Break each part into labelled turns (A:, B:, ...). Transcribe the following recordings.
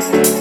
A: Thank you.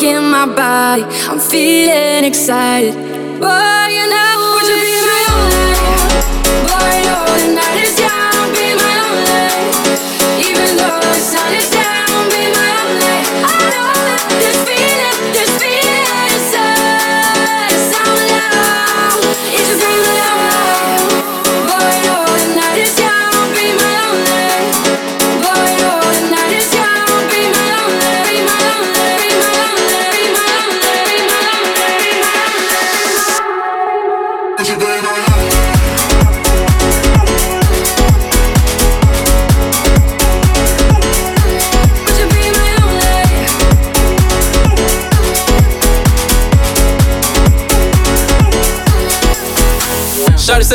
A: In my body, I'm feeling excited. Boy, you know, would you be my only? Boy, you know the night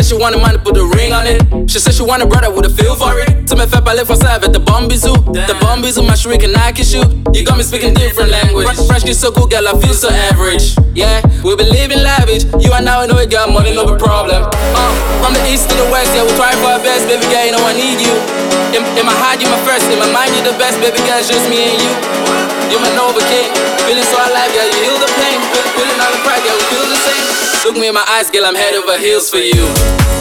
B: she wanted money, put a ring on it. She said she want a brother with a feel for it. To me, fait parler français at the Bombi Zoo. The Bombi Zoo, my shriek and I kiss you. You got me speaking different language. French is so cool, girl, I feel so average. Yeah, we been living lavish. You and I know we got money, no problem. Uh, from the east to the west, yeah, we try for our best, baby girl, you know I need you. In, in my heart, you my first, in my mind, you the best, baby girl, it's just me and you. You my Nova King, feeling so alive, yeah, you heal the pain. Feeling all the pride, yeah, we feel the same. Look me in my eyes, girl, I'm head over heels for you.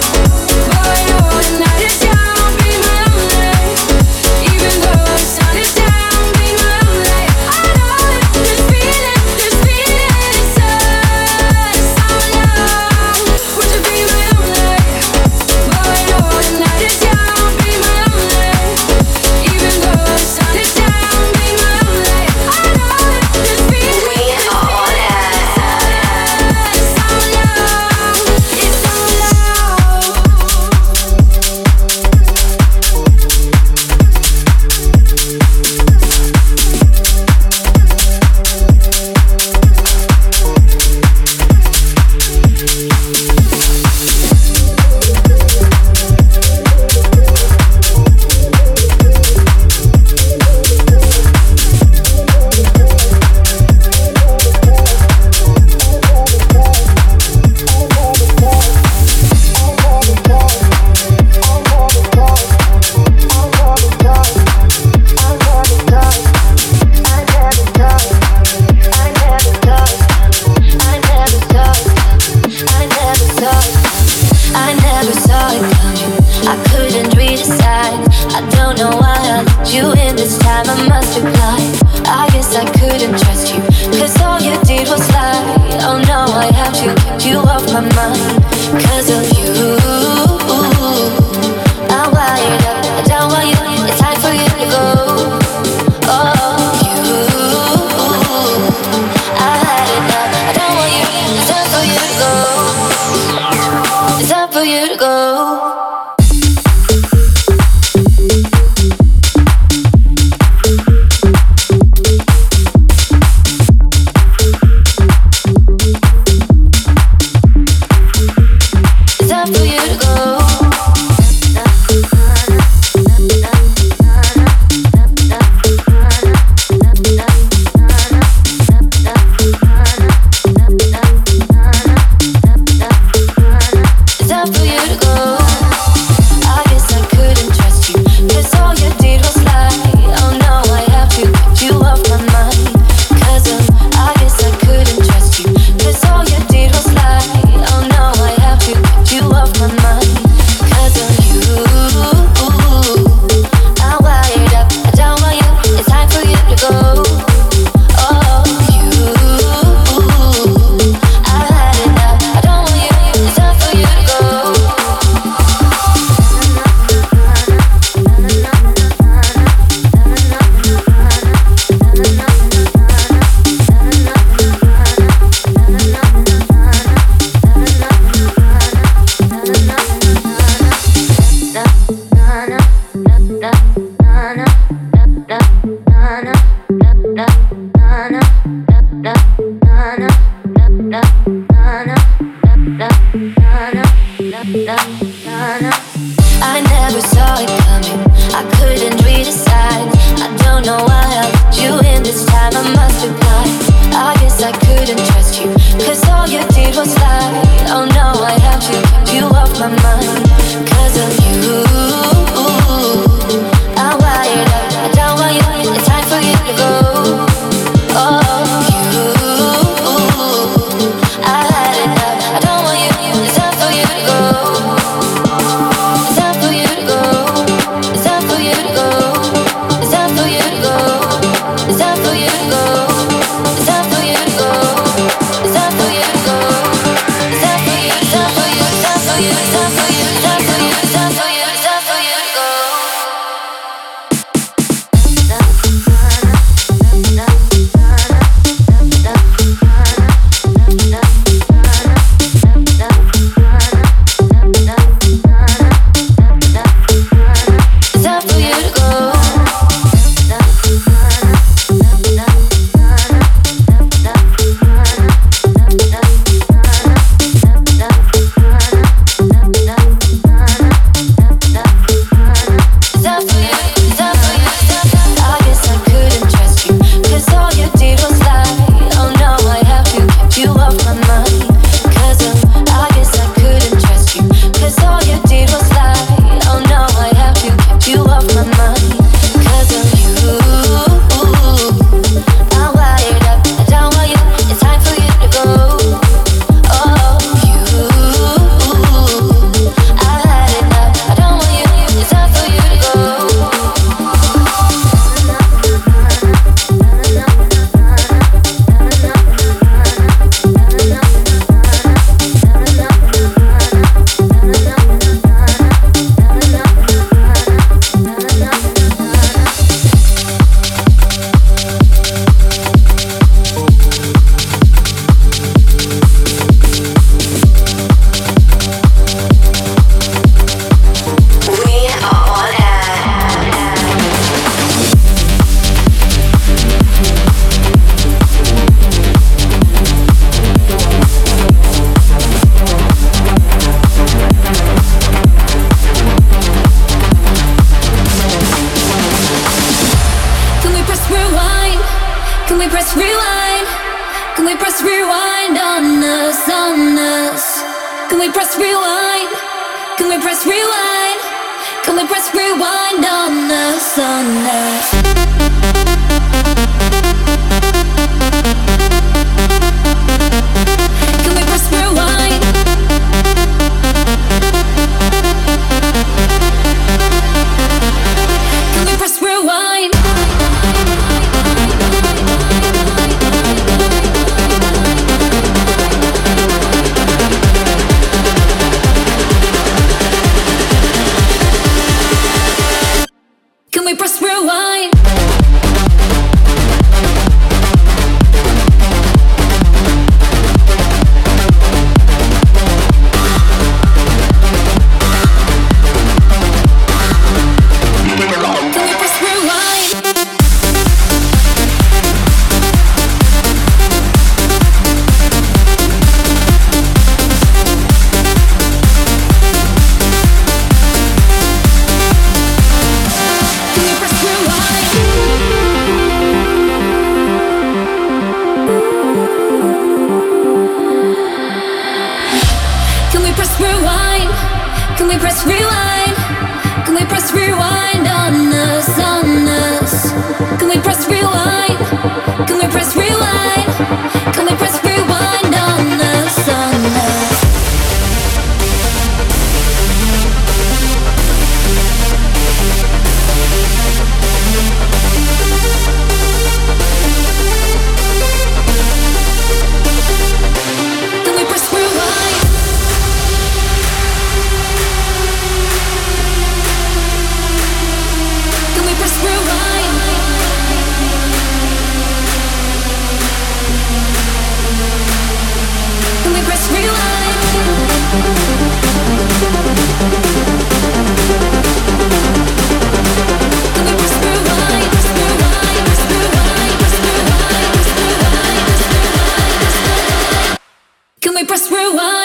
C: just rewind.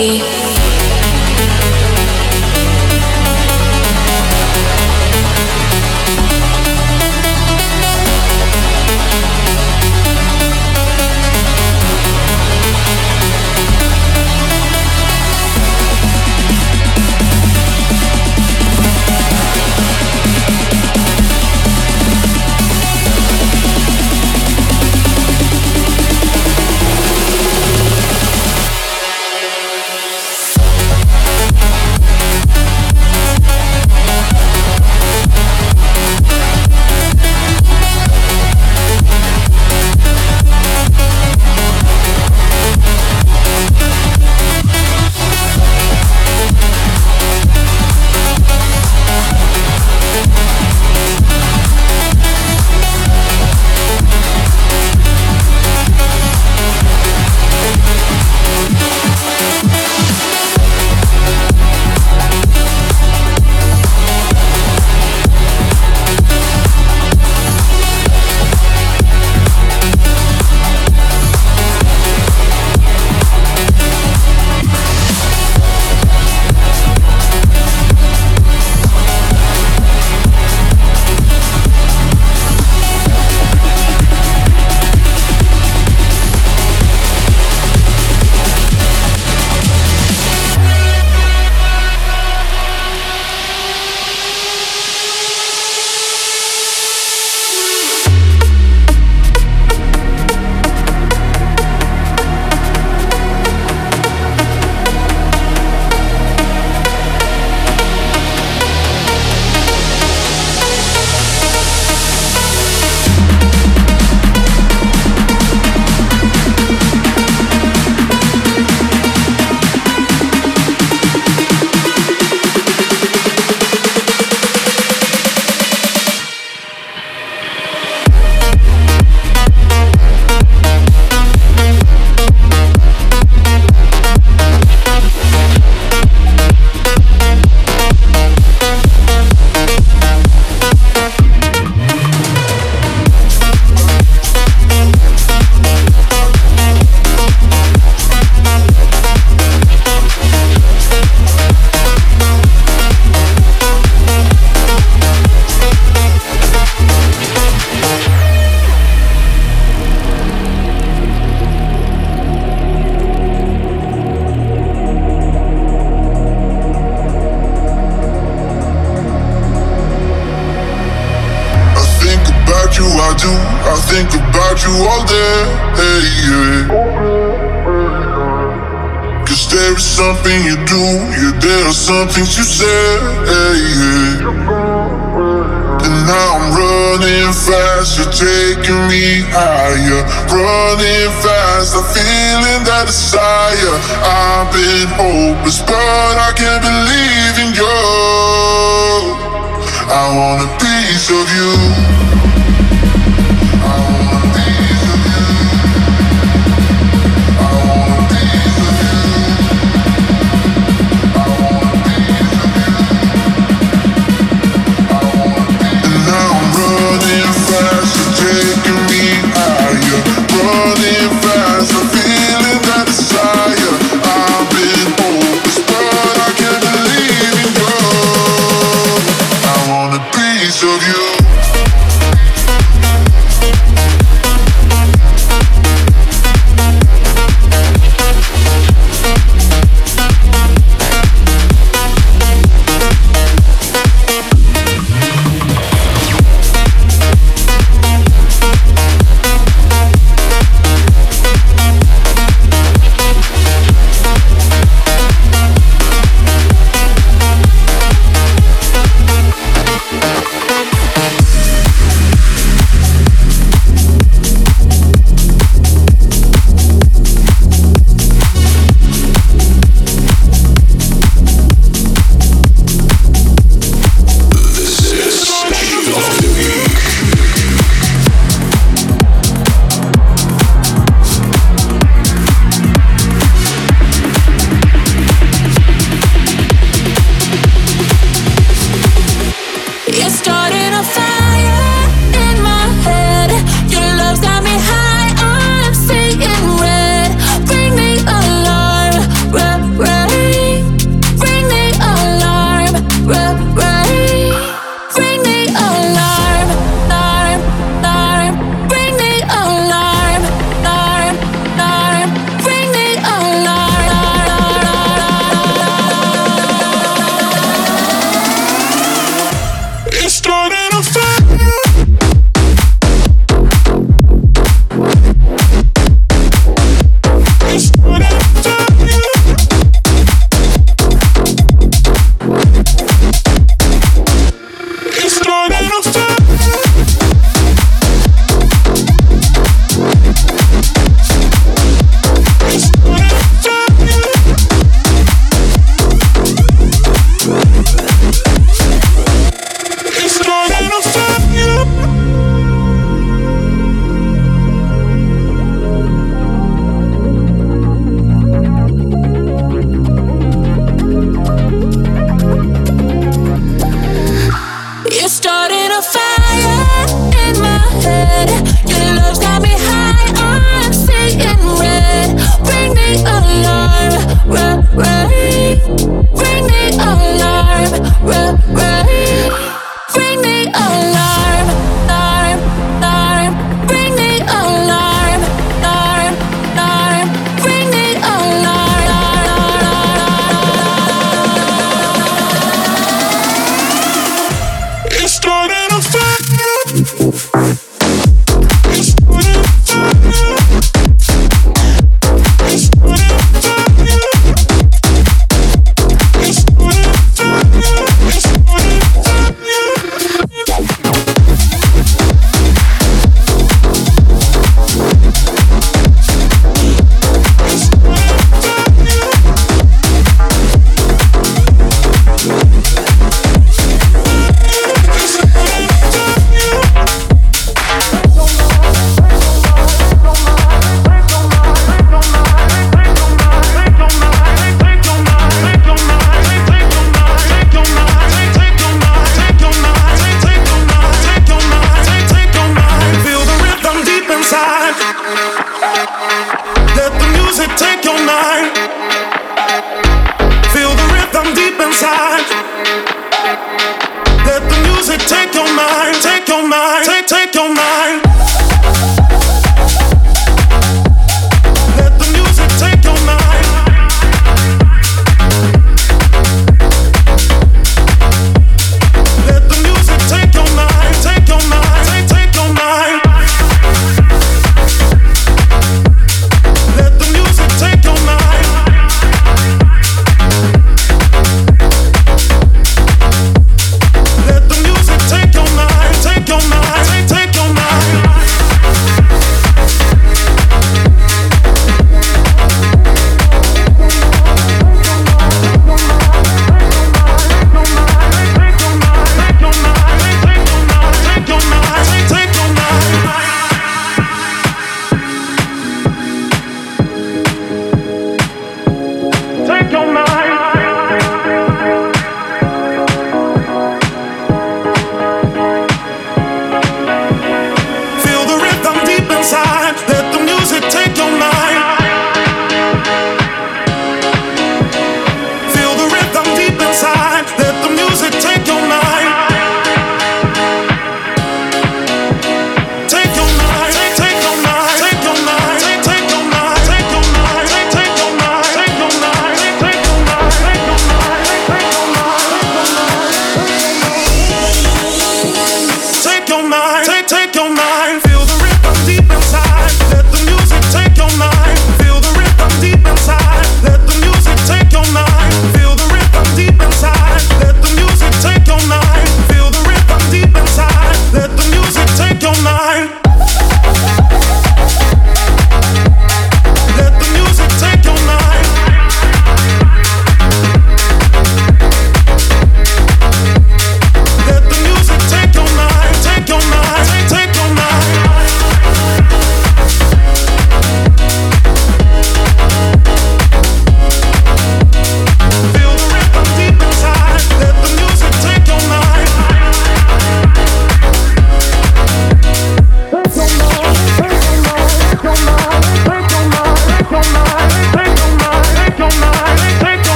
C: Yeah.
D: got you all there, Hey, yeah. Cause there is something you do, yeah, there are some things you say. Hey, yeah. And now I'm running fast, you're taking me higher. Running fast, I'm feeling that desire. I've been hopeless, but I can't believe in you. I want a piece of you.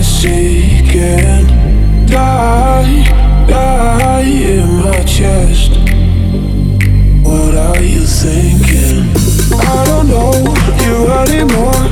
E: I seek and die, die in my chest. What are you thinking? I don't know you anymore.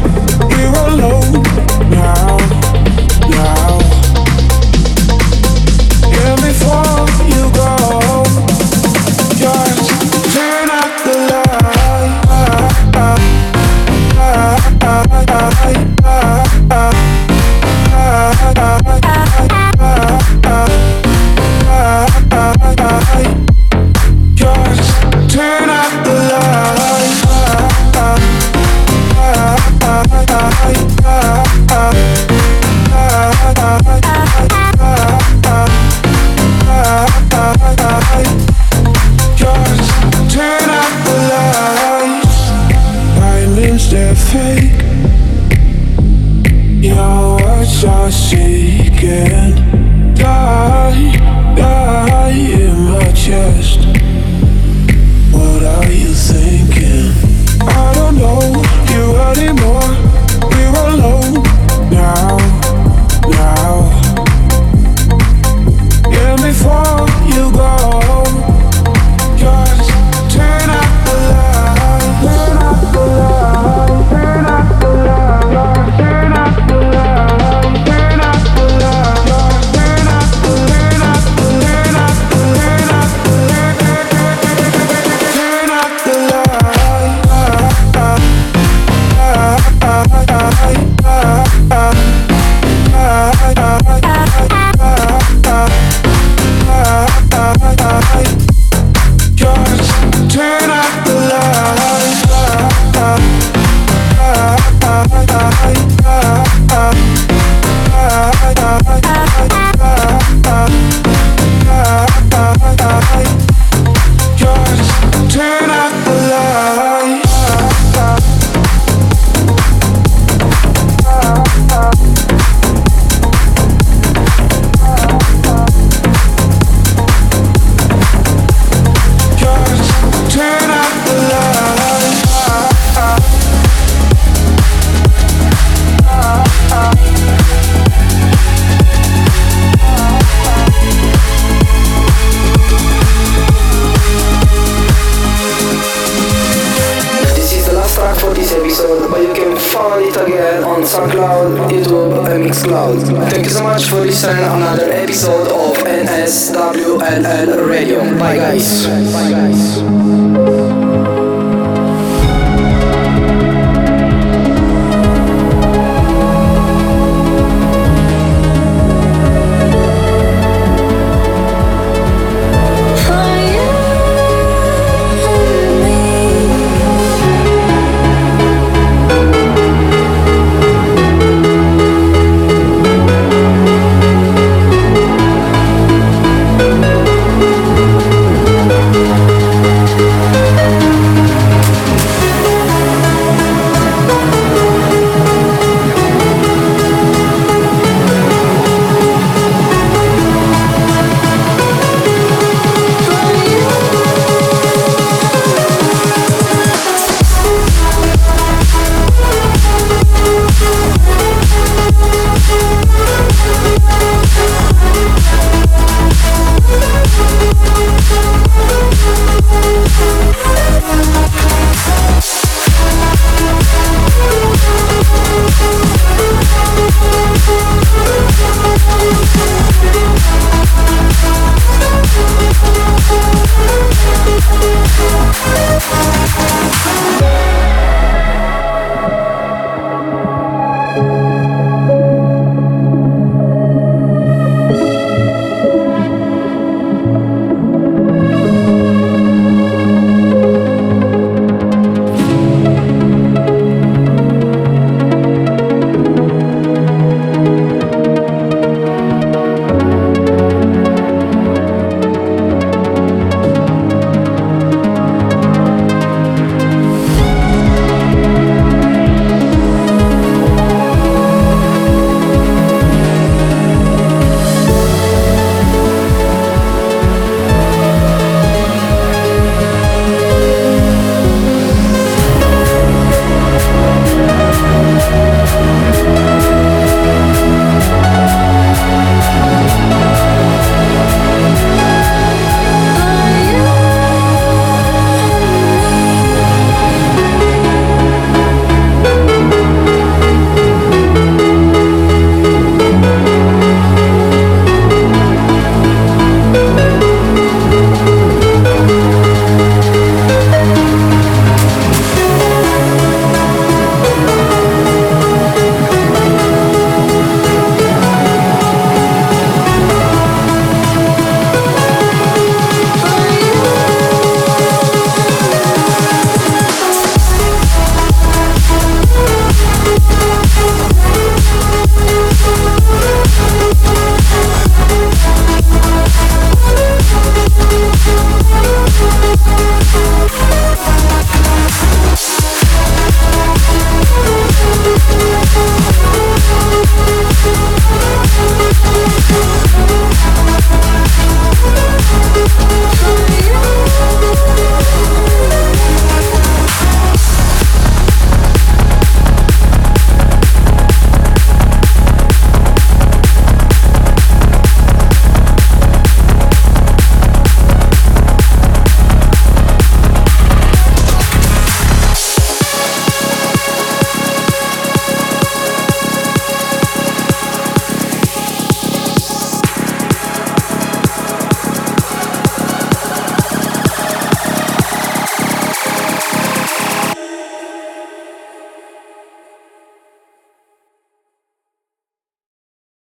F: SoundCloud, YouTube, and Mixcloud. Thank you so much for listening another episode of NSWLL Radio. Bye guys. Bye guys.